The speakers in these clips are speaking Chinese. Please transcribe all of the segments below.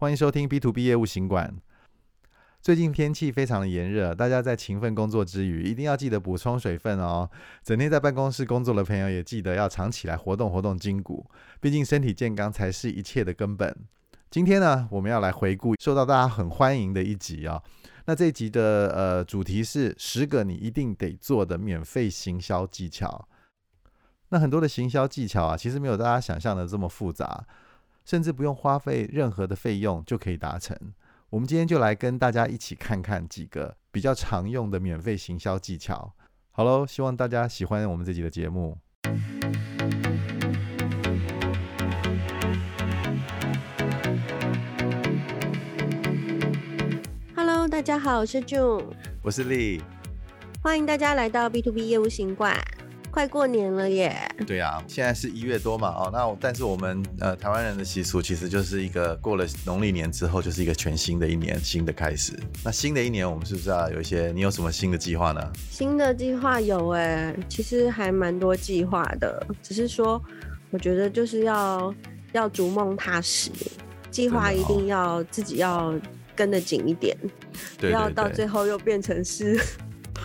欢迎收听 B to B 业务行馆。最近天气非常的炎热，大家在勤奋工作之余，一定要记得补充水分哦。整天在办公室工作的朋友也记得要常起来活动活动筋骨，毕竟身体健康才是一切的根本。今天呢，我们要来回顾受到大家很欢迎的一集啊、哦。那这一集的呃主题是十个你一定得做的免费行销技巧。那很多的行销技巧啊，其实没有大家想象的这么复杂，甚至不用花费任何的费用就可以达成。我们今天就来跟大家一起看看几个比较常用的免费行销技巧。好喽，希望大家喜欢我们这集的节目。Hello，大家好，我是 June，我是 Lee，欢迎大家来到 B to B 业务行馆。快过年了耶！对啊，现在是一月多嘛，哦，那但是我们呃台湾人的习俗其实就是一个过了农历年之后就是一个全新的一年，新的开始。那新的一年我们是不是要有一些？你有什么新的计划呢？新的计划有哎，其实还蛮多计划的，只是说我觉得就是要要逐梦踏实，计划一定要自己要跟得紧一点，不要到最后又变成是。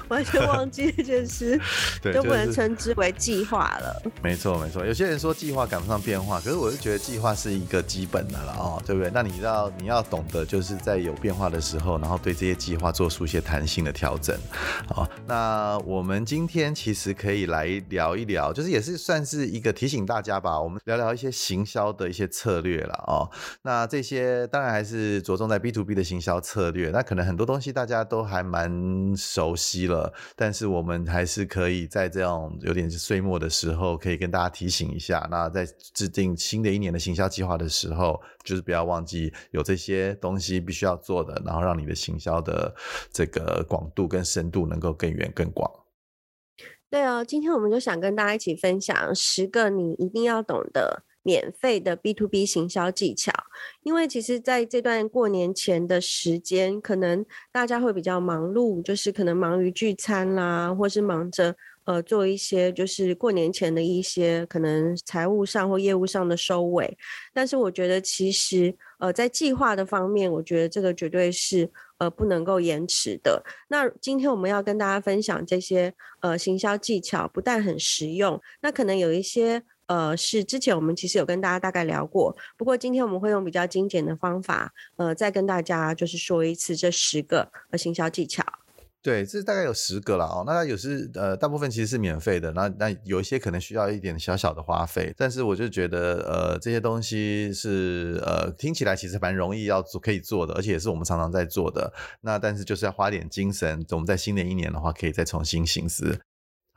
完全忘记这件事，对，就不能称之为计划了。没错，没错。有些人说计划赶不上变化，可是我就觉得计划是一个基本的了哦，对不对？那你要你要懂得，就是在有变化的时候，然后对这些计划做出一些弹性的调整。好，那我们今天其实可以来聊一聊，就是也是算是一个提醒大家吧。我们聊聊一些行销的一些策略了哦。那这些当然还是着重在 B to B 的行销策略。那可能很多东西大家都还蛮熟悉了。但是我们还是可以在这样有点岁末的时候，可以跟大家提醒一下。那在制定新的一年的行销计划的时候，就是不要忘记有这些东西必须要做的，然后让你的行销的这个广度跟深度能够更远更广。对哦，今天我们就想跟大家一起分享十个你一定要懂的。免费的 B to B 行销技巧，因为其实在这段过年前的时间，可能大家会比较忙碌，就是可能忙于聚餐啦，或是忙着呃做一些就是过年前的一些可能财务上或业务上的收尾。但是我觉得其实呃在计划的方面，我觉得这个绝对是呃不能够延迟的。那今天我们要跟大家分享这些呃行销技巧，不但很实用，那可能有一些。呃，是之前我们其实有跟大家大概聊过，不过今天我们会用比较精简的方法，呃，再跟大家就是说一次这十个呃行销技巧。对，这大概有十个了哦。那有时呃，大部分其实是免费的，那那有一些可能需要一点小小的花费，但是我就觉得呃，这些东西是呃，听起来其实蛮容易要做可以做的，而且也是我们常常在做的。那但是就是要花点精神，我们在新的一年的话，可以再重新行思。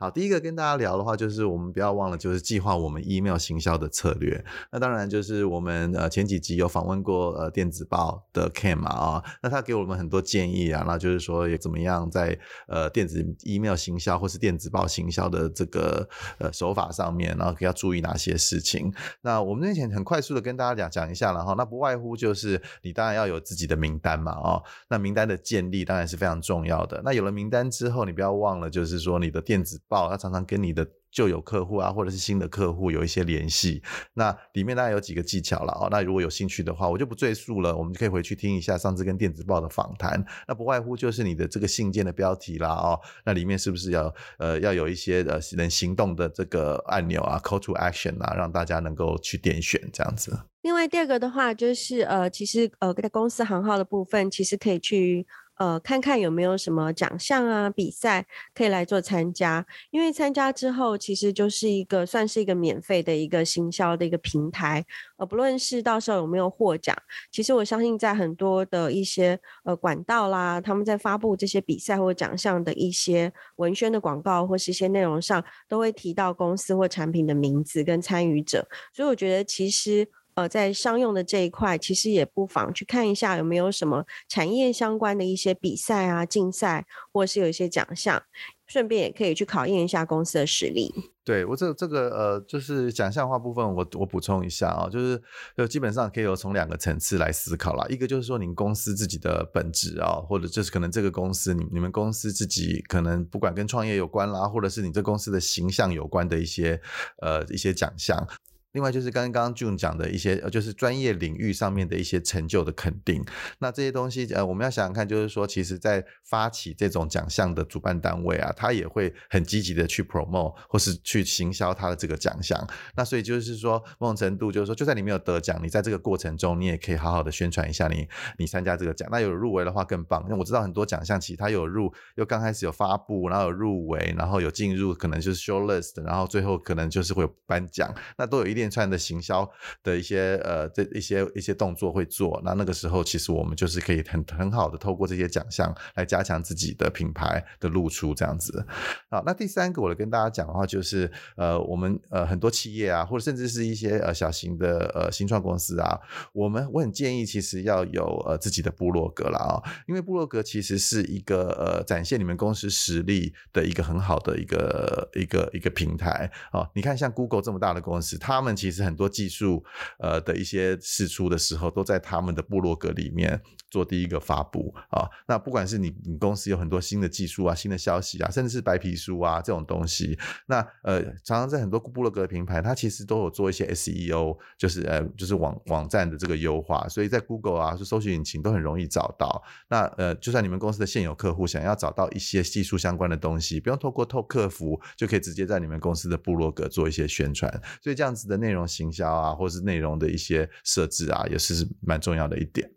好，第一个跟大家聊的话，就是我们不要忘了，就是计划我们 email 行销的策略。那当然就是我们呃前几集有访问过呃电子报的 Ken 嘛啊，那他给我们很多建议啊，那就是说也怎么样在呃电子 email 行销或是电子报行销的这个呃手法上面，然后要注意哪些事情。那我们之前很快速的跟大家讲讲一下了哈，那不外乎就是你当然要有自己的名单嘛啊，那名单的建立当然是非常重要的。那有了名单之后，你不要忘了就是说你的电子报，他常常跟你的旧有客户啊，或者是新的客户有一些联系。那里面大概有几个技巧了哦。那如果有兴趣的话，我就不赘述了，我们就可以回去听一下上次跟电子报的访谈。那不外乎就是你的这个信件的标题啦哦，那里面是不是要呃要有一些呃能行动的这个按钮啊，call to action 啊，让大家能够去点选这样子。另外第二个的话就是呃，其实呃在公司行号的部分，其实可以去。呃，看看有没有什么奖项啊、比赛可以来做参加，因为参加之后其实就是一个算是一个免费的一个行销的一个平台。呃，不论是到时候有没有获奖，其实我相信在很多的一些呃管道啦，他们在发布这些比赛或奖项的一些文宣的广告或是一些内容上，都会提到公司或产品的名字跟参与者，所以我觉得其实。呃，在商用的这一块，其实也不妨去看一下有没有什么产业相关的一些比赛啊、竞赛，或者是有一些奖项，顺便也可以去考验一下公司的实力。对我这这个呃，就是奖项化部分我，我补充一下啊，就是就基本上可以有从两个层次来思考啦。一个就是说，您公司自己的本质啊，或者就是可能这个公司你你们公司自己可能不管跟创业有关啦，或者是你这公司的形象有关的一些呃一些奖项。另外就是刚刚 June 讲的一些，呃，就是专业领域上面的一些成就的肯定。那这些东西，呃，我们要想想看，就是说，其实在发起这种奖项的主办单位啊，他也会很积极的去 promote 或是去行销他的这个奖项。那所以就是说，某种程度就是说，就算你没有得奖，你在这个过程中，你也可以好好的宣传一下你你参加这个奖。那有入围的话更棒。那我知道很多奖项，其实他有入，又刚开始有发布，然后有入围，然后有进入，可能就是 show list，然后最后可能就是会有颁奖，那都有一定连串的行销的一些呃这一些一些动作会做，那那个时候其实我们就是可以很很好的透过这些奖项来加强自己的品牌的露出这样子。好，那第三个我来跟大家讲的话就是呃我们呃很多企业啊，或者甚至是一些呃小型的呃新创公司啊，我们我很建议其实要有呃自己的部落格了啊，因为部落格其实是一个呃展现你们公司实力的一个很好的一个一个一个平台啊。你看像 Google 这么大的公司，他们其实很多技术呃的一些试出的时候，都在他们的部落格里面做第一个发布啊。那不管是你你公司有很多新的技术啊、新的消息啊，甚至是白皮书啊这种东西，那呃常常在很多部落格的平台，它其实都有做一些 SEO，就是呃就是网网站的这个优化，所以在 Google 啊，是搜寻引擎都很容易找到。那呃就算你们公司的现有客户想要找到一些技术相关的东西，不用透过透客服，就可以直接在你们公司的部落格做一些宣传。所以这样子的内容。行销啊，或是内容的一些设置啊，也是蛮重要的一点。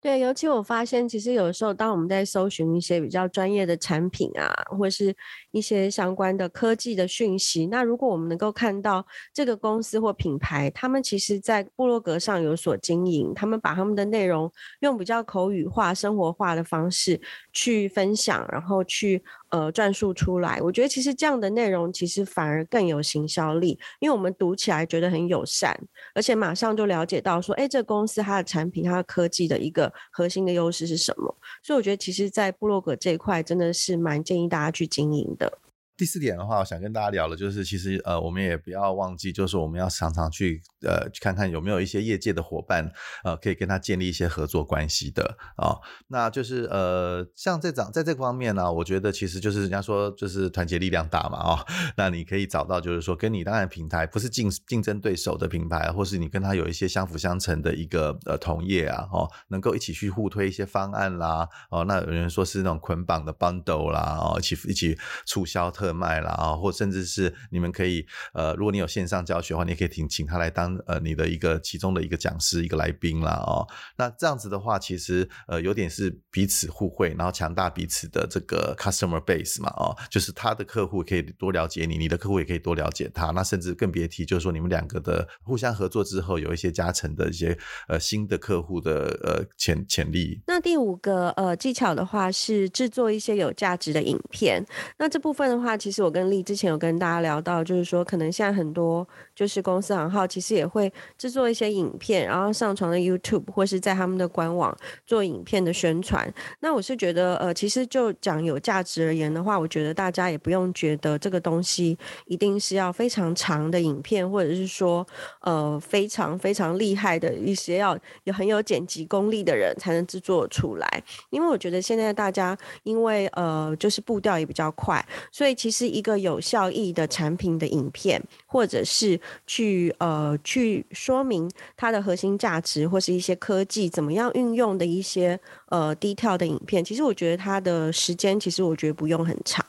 对，尤其我发现，其实有时候当我们在搜寻一些比较专业的产品啊，或是一些相关的科技的讯息，那如果我们能够看到这个公司或品牌，他们其实在部落格上有所经营，他们把他们的内容用比较口语化、生活化的方式去分享，然后去。呃，转述出来，我觉得其实这样的内容其实反而更有行销力，因为我们读起来觉得很友善，而且马上就了解到说，哎，这公司它的产品、它的科技的一个核心的优势是什么。所以我觉得，其实，在布洛格这一块，真的是蛮建议大家去经营的。第四点的话，我想跟大家聊的，就是其实呃，我们也不要忘记，就是我们要常常去呃，去看看有没有一些业界的伙伴，呃，可以跟他建立一些合作关系的啊、哦。那就是呃，像这种在这个方面呢、我觉得其实就是人家说就是团结力量大嘛啊、哦。那你可以找到就是说跟你当然平台不是竞竞争对手的品牌，或是你跟他有一些相辅相成的一个呃同业啊，哦，能够一起去互推一些方案啦，哦，那有人说是那种捆绑的 bundle 啦，哦，一起一起促销特。卖了啊，或甚至是你们可以呃，如果你有线上教学的话，你也可以请请他来当呃你的一个其中的一个讲师一个来宾啦哦。那这样子的话，其实呃有点是彼此互惠，然后强大彼此的这个 customer base 嘛哦，就是他的客户可以多了解你，你的客户也可以多了解他。那甚至更别提就是说你们两个的互相合作之后，有一些加成的一些呃新的客户的呃潜潜力。那第五个呃技巧的话是制作一些有价值的影片。那这部分的话。其实我跟丽之前有跟大家聊到，就是说可能现在很多就是公司行号其实也会制作一些影片，然后上传到 YouTube 或是在他们的官网做影片的宣传。那我是觉得，呃，其实就讲有价值而言的话，我觉得大家也不用觉得这个东西一定是要非常长的影片，或者是说呃非常非常厉害的一些要有很有剪辑功力的人才能制作出来。因为我觉得现在大家因为呃就是步调也比较快，所以其实。是一个有效益的产品的影片，或者是去呃去说明它的核心价值，或是一些科技怎么样运用的一些呃低跳的影片。其实我觉得它的时间，其实我觉得不用很长。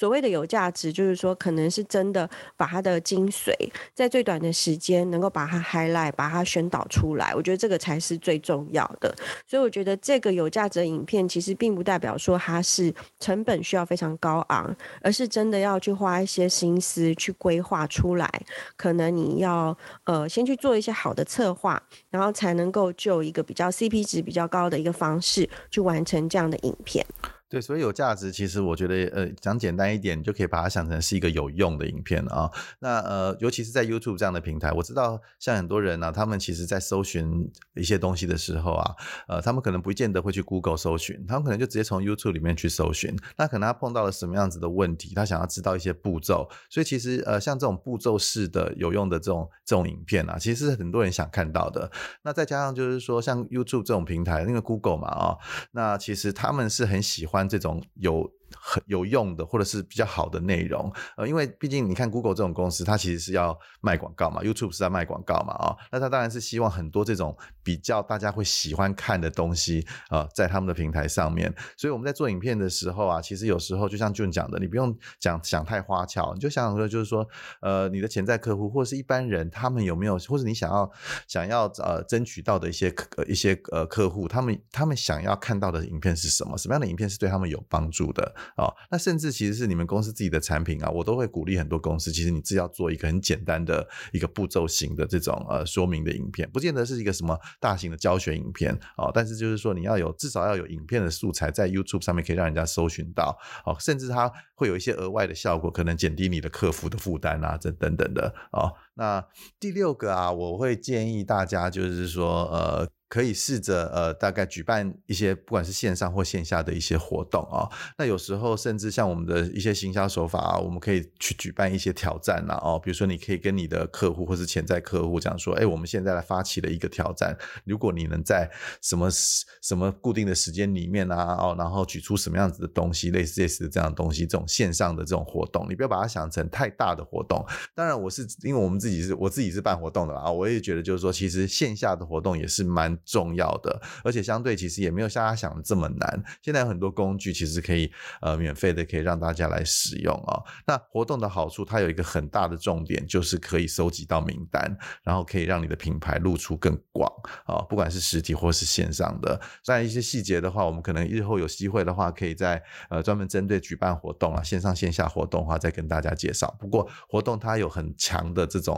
所谓的有价值，就是说可能是真的把它的精髓在最短的时间能够把它 highlight，把它宣导出来。我觉得这个才是最重要的。所以我觉得这个有价值的影片，其实并不代表说它是成本需要非常高昂，而是真的要去花一些心思去规划出来，可能你要呃先去做一些好的策划，然后才能够就一个比较 CP 值比较高的一个方式去完成这样的影片。对，所以有价值，其实我觉得，呃，讲简单一点，你就可以把它想成是一个有用的影片啊。那呃，尤其是在 YouTube 这样的平台，我知道像很多人呢、啊，他们其实在搜寻一些东西的时候啊，呃，他们可能不见得会去 Google 搜寻，他们可能就直接从 YouTube 里面去搜寻。那可能他碰到了什么样子的问题，他想要知道一些步骤。所以其实呃，像这种步骤式的有用的这种这种影片啊，其实是很多人想看到的。那再加上就是说，像 YouTube 这种平台，因为 Google 嘛啊，那其实他们是很喜欢。这种有很有用的或者是比较好的内容，呃，因为毕竟你看 Google 这种公司，它其实是要卖广告嘛，YouTube 是在卖广告嘛，啊、哦，那它当然是希望很多这种比较大家会喜欢看的东西、呃，在他们的平台上面。所以我们在做影片的时候啊，其实有时候就像 June 讲的，你不用讲想太花俏，你就想想说，就是说，呃，你的潜在客户或者是一般人，他们有没有，或者你想要想要呃争取到的一些客一些呃客户，他们他们想要看到的影片是什么？什么样的影片是对他们有帮助的？哦，那甚至其实是你们公司自己的产品啊，我都会鼓励很多公司，其实你只要做一个很简单的一个步骤型的这种呃说明的影片，不见得是一个什么大型的教学影片哦，但是就是说你要有至少要有影片的素材在 YouTube 上面可以让人家搜寻到哦，甚至它会有一些额外的效果，可能减低你的客服的负担啊，这等等的哦。那第六个啊，我会建议大家就是说呃。可以试着呃，大概举办一些不管是线上或线下的一些活动啊、那有时候甚至像我们的一些行销手法啊，我们可以去举办一些挑战呐哦。比如说，你可以跟你的客户或是潜在客户讲说，哎，我们现在来发起了一个挑战，如果你能在什么什么固定的时间里面啊哦，然后举出什么样子的东西，类似类似的这样东西，这种线上的这种活动，你不要把它想成太大的活动。当然，我是因为我们自己自己是我自己是办活动的啊，我也觉得就是说，其实线下的活动也是蛮。重要的，而且相对其实也没有像他想的这么难。现在有很多工具其实可以呃免费的，可以让大家来使用哦。那活动的好处，它有一个很大的重点，就是可以收集到名单，然后可以让你的品牌露出更广啊、不管是实体或是线上的。在一些细节的话，我们可能日后有机会的话，可以在呃专门针对举办活动啊，线上线下活动的话，再跟大家介绍。不过活动它有很强的这种。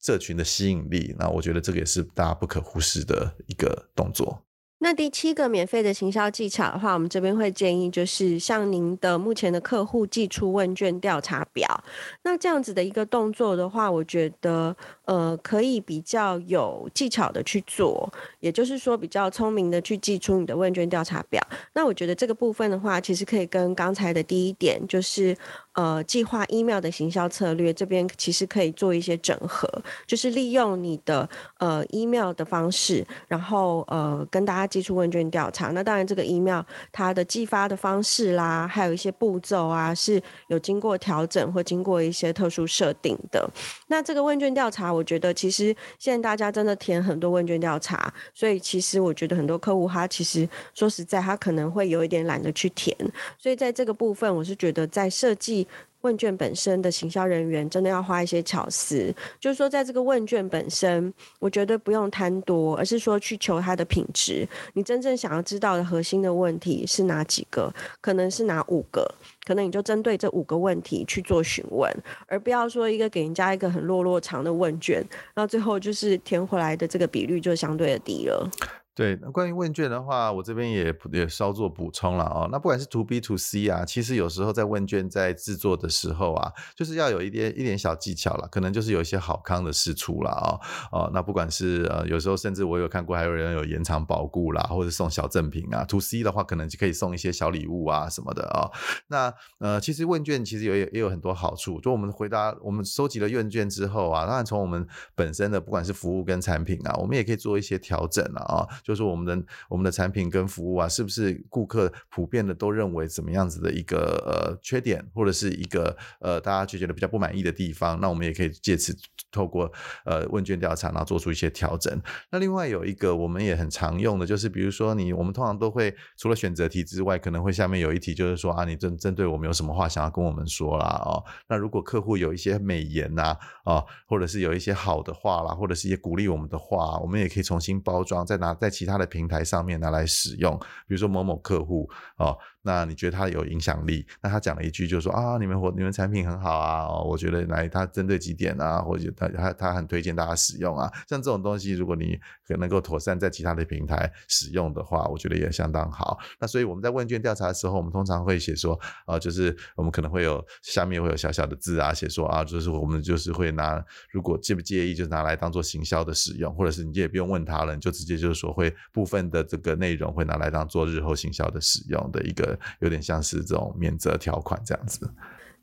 社群的吸引力，那我觉得这个也是大家不可忽视的一个动作。那第七个免费的行销技巧的话，我们这边会建议就是向您的目前的客户寄出问卷调查表。那这样子的一个动作的话，我觉得呃可以比较有技巧的去做，也就是说比较聪明的去寄出你的问卷调查表。那我觉得这个部分的话，其实可以跟刚才的第一点就是。呃，计划 email 的行销策略这边其实可以做一些整合，就是利用你的呃 email 的方式，然后呃跟大家寄出问卷调查。那当然，这个 email 它的寄发的方式啦，还有一些步骤啊，是有经过调整或经过一些特殊设定的。那这个问卷调查，我觉得其实现在大家真的填很多问卷调查，所以其实我觉得很多客户他其实说实在，他可能会有一点懒得去填。所以在这个部分，我是觉得在设计。问卷本身的行销人员真的要花一些巧思，就是说，在这个问卷本身，我觉得不用贪多，而是说去求它的品质。你真正想要知道的核心的问题是哪几个？可能是哪五个？可能你就针对这五个问题去做询问，而不要说一个给人家一个很落落长的问卷，那最后就是填回来的这个比率就相对的低了。对，那关于问卷的话，我这边也也稍作补充了哦。那不管是 To B To C 啊，其实有时候在问卷在制作的时候啊，就是要有一点一点小技巧了，可能就是有一些好康的释出了哦哦。那不管是呃，有时候甚至我有看过，还有人有延长保固啦，或者送小赠品啊。To C 的话，可能就可以送一些小礼物啊什么的哦。那呃，其实问卷其实有也有很多好处，就我们回答我们收集了问卷之后啊，当然从我们本身的不管是服务跟产品啊，我们也可以做一些调整了啊。就是我们的我们的产品跟服务啊，是不是顾客普遍的都认为怎么样子的一个呃缺点，或者是一个呃大家就觉得比较不满意的地方？那我们也可以借此透过呃问卷调查，然后做出一些调整。那另外有一个我们也很常用的，就是比如说你我们通常都会除了选择题之外，可能会下面有一题就是说啊，你针针对我们有什么话想要跟我们说啦哦。那如果客户有一些美言呐啊、哦，或者是有一些好的话啦，或者是一些鼓励我们的话，我们也可以重新包装，再拿再其他的。平台上面拿来使用，比如说某某客户啊。那你觉得他有影响力？那他讲了一句，就是说啊，你们活你们产品很好啊，我觉得来他针对几点啊，或者他他他很推荐大家使用啊。像这种东西，如果你能够妥善在其他的平台使用的话，我觉得也相当好。那所以我们在问卷调查的时候，我们通常会写说啊，就是我们可能会有下面会有小小的字啊，写说啊，就是我们就是会拿，如果介不介意，就拿来当做行销的使用，或者是你也不用问他了，你就直接就是说会部分的这个内容会拿来当做日后行销的使用的一个。有点像是这种免责条款这样子。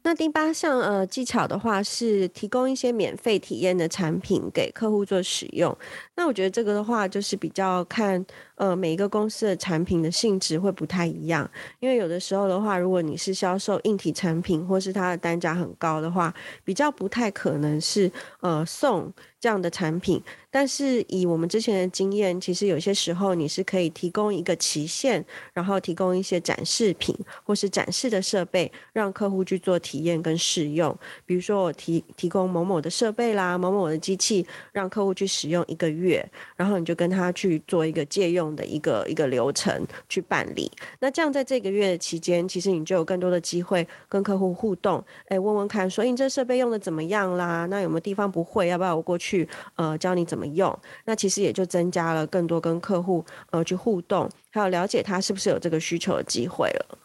那第八项呃技巧的话是提供一些免费体验的产品给客户做使用。那我觉得这个的话就是比较看呃，每一个公司的产品的性质会不太一样。因为有的时候的话，如果你是销售硬体产品，或是它的单价很高的话，比较不太可能是呃送这样的产品。但是以我们之前的经验，其实有些时候你是可以提供一个期限，然后提供一些展示品或是展示的设备，让客户去做体验跟试用。比如说我提提供某某的设备啦，某某的机器，让客户去使用一个月，然后你就跟他去做一个借用的一个一个流程去办理。那这样在这个月期间，其实你就有更多的机会跟客户互动，哎，问问看说，说你这设备用的怎么样啦？那有没有地方不会？要不要我过去呃教你怎么？用，那其实也就增加了更多跟客户呃去互动，还有了解他是不是有这个需求的机会了。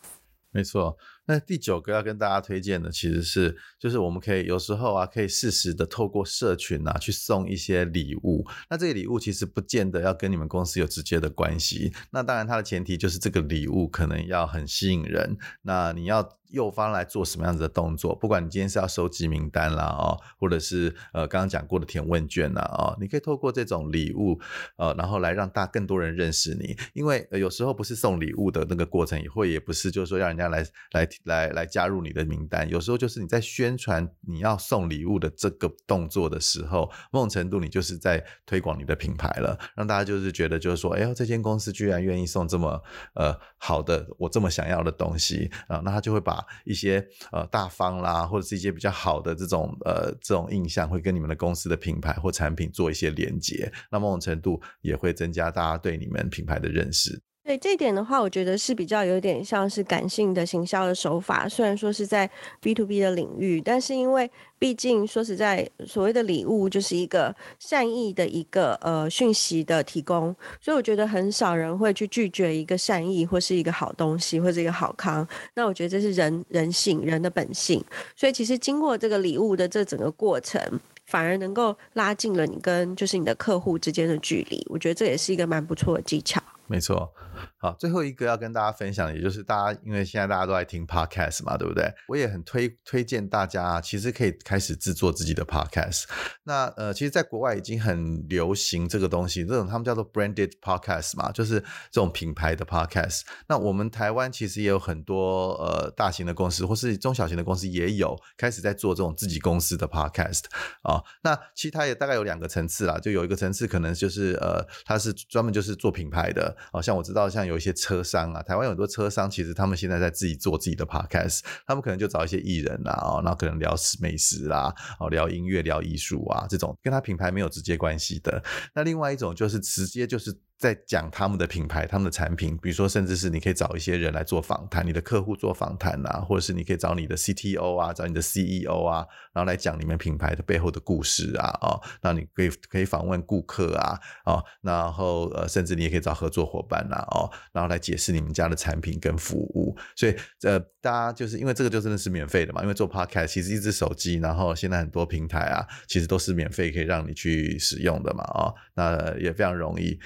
没错。那第九个要跟大家推荐的，其实是就是我们可以有时候啊，可以适时的透过社群啊，去送一些礼物。那这个礼物其实不见得要跟你们公司有直接的关系。那当然，它的前提就是这个礼物可能要很吸引人。那你要诱发来做什么样子的动作？不管你今天是要收集名单啦，哦，或者是呃刚刚讲过的填问卷呐，哦，你可以透过这种礼物，呃，然后来让大更多人认识你。因为有时候不是送礼物的那个过程，也会也不是就是说让人家来来。来来加入你的名单，有时候就是你在宣传你要送礼物的这个动作的时候，某种程度你就是在推广你的品牌了，让大家就是觉得就是说，哎呦，这间公司居然愿意送这么呃好的我这么想要的东西啊，那他就会把一些呃大方啦，或者是一些比较好的这种呃这种印象，会跟你们的公司的品牌或产品做一些连接，那某种程度也会增加大家对你们品牌的认识。对这一点的话，我觉得是比较有点像是感性的行销的手法。虽然说是在 B to B 的领域，但是因为毕竟说实在，所谓的礼物就是一个善意的一个呃讯息的提供，所以我觉得很少人会去拒绝一个善意或是一个好东西或者一个好康。那我觉得这是人人性人的本性。所以其实经过这个礼物的这整个过程，反而能够拉近了你跟就是你的客户之间的距离。我觉得这也是一个蛮不错的技巧。没错。好，最后一个要跟大家分享的，也就是大家因为现在大家都在听 podcast 嘛，对不对？我也很推推荐大家，其实可以开始制作自己的 podcast。那呃，其实，在国外已经很流行这个东西，这种他们叫做 branded podcast 嘛，就是这种品牌的 podcast。那我们台湾其实也有很多呃大型的公司或是中小型的公司也有开始在做这种自己公司的 podcast 啊。那其他也大概有两个层次啦，就有一个层次可能就是呃，它是专门就是做品牌的，好像我知道。像有一些车商啊，台湾有很多车商，其实他们现在在自己做自己的 podcast，他们可能就找一些艺人啊，哦，然后可能聊美食啦，哦，聊音乐、聊艺术啊，这种跟他品牌没有直接关系的。那另外一种就是直接就是。在讲他们的品牌、他们的产品，比如说，甚至是你可以找一些人来做访谈，你的客户做访谈啊，或者是你可以找你的 CTO 啊，找你的 CEO 啊，然后来讲你们品牌的背后的故事啊，哦，那你可以可以访问顾客啊，哦，然后呃，甚至你也可以找合作伙伴啊，哦，然后来解释你们家的产品跟服务。所以呃，大家就是因为这个就真的是免费的嘛，因为做 Podcast 其实一支手机，然后现在很多平台啊，其实都是免费可以让你去使用的嘛，哦，那也非常容易。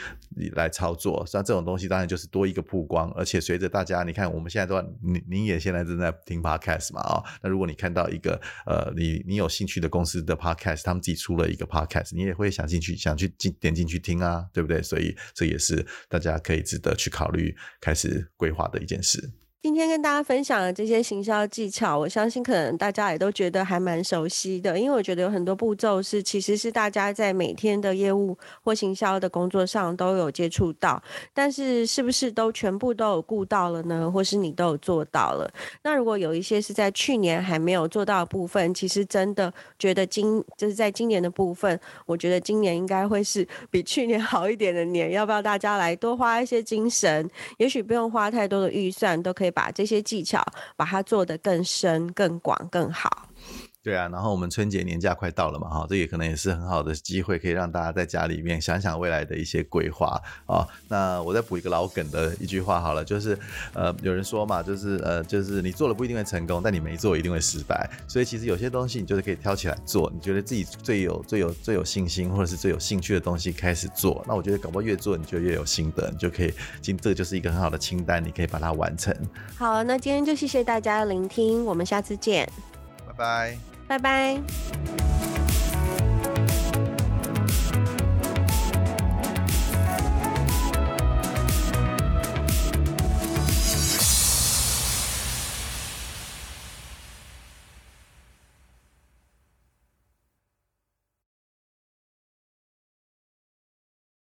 来操作，像这种东西当然就是多一个曝光，而且随着大家，你看我们现在都，您您也现在正在听 podcast 嘛啊、那如果你看到一个呃，你你有兴趣的公司的 podcast，他们自己出了一个 podcast，你也会想进去想去进点进去听啊，对不对？所以这也是大家可以值得去考虑开始规划的一件事。今天跟大家分享的这些行销技巧，我相信可能大家也都觉得还蛮熟悉的，因为我觉得有很多步骤是其实是大家在每天的业务或行销的工作上都有接触到，但是是不是都全部都有顾到了呢？或是你都有做到了？那如果有一些是在去年还没有做到的部分，其实真的觉得今就是在今年的部分，我觉得今年应该会是比去年好一点的年，要不要大家来多花一些精神？也许不用花太多的预算，都可以。把这些技巧，把它做得更深、更广、更好。对啊，然后我们春节年假快到了嘛，哈，这也可能也是很好的机会，可以让大家在家里面想想未来的一些规划啊。那我再补一个老梗的一句话好了，就是呃，有人说嘛，就是呃，就是你做了不一定会成功，但你没做一定会失败。所以其实有些东西你就是可以挑起来做，你觉得自己最有最有最有信心或者是最有兴趣的东西开始做。那我觉得搞不好越做你就越有心得，你就可以今这个就是一个很好的清单，你可以把它完成。好，那今天就谢谢大家的聆听，我们下次见，拜拜。拜拜。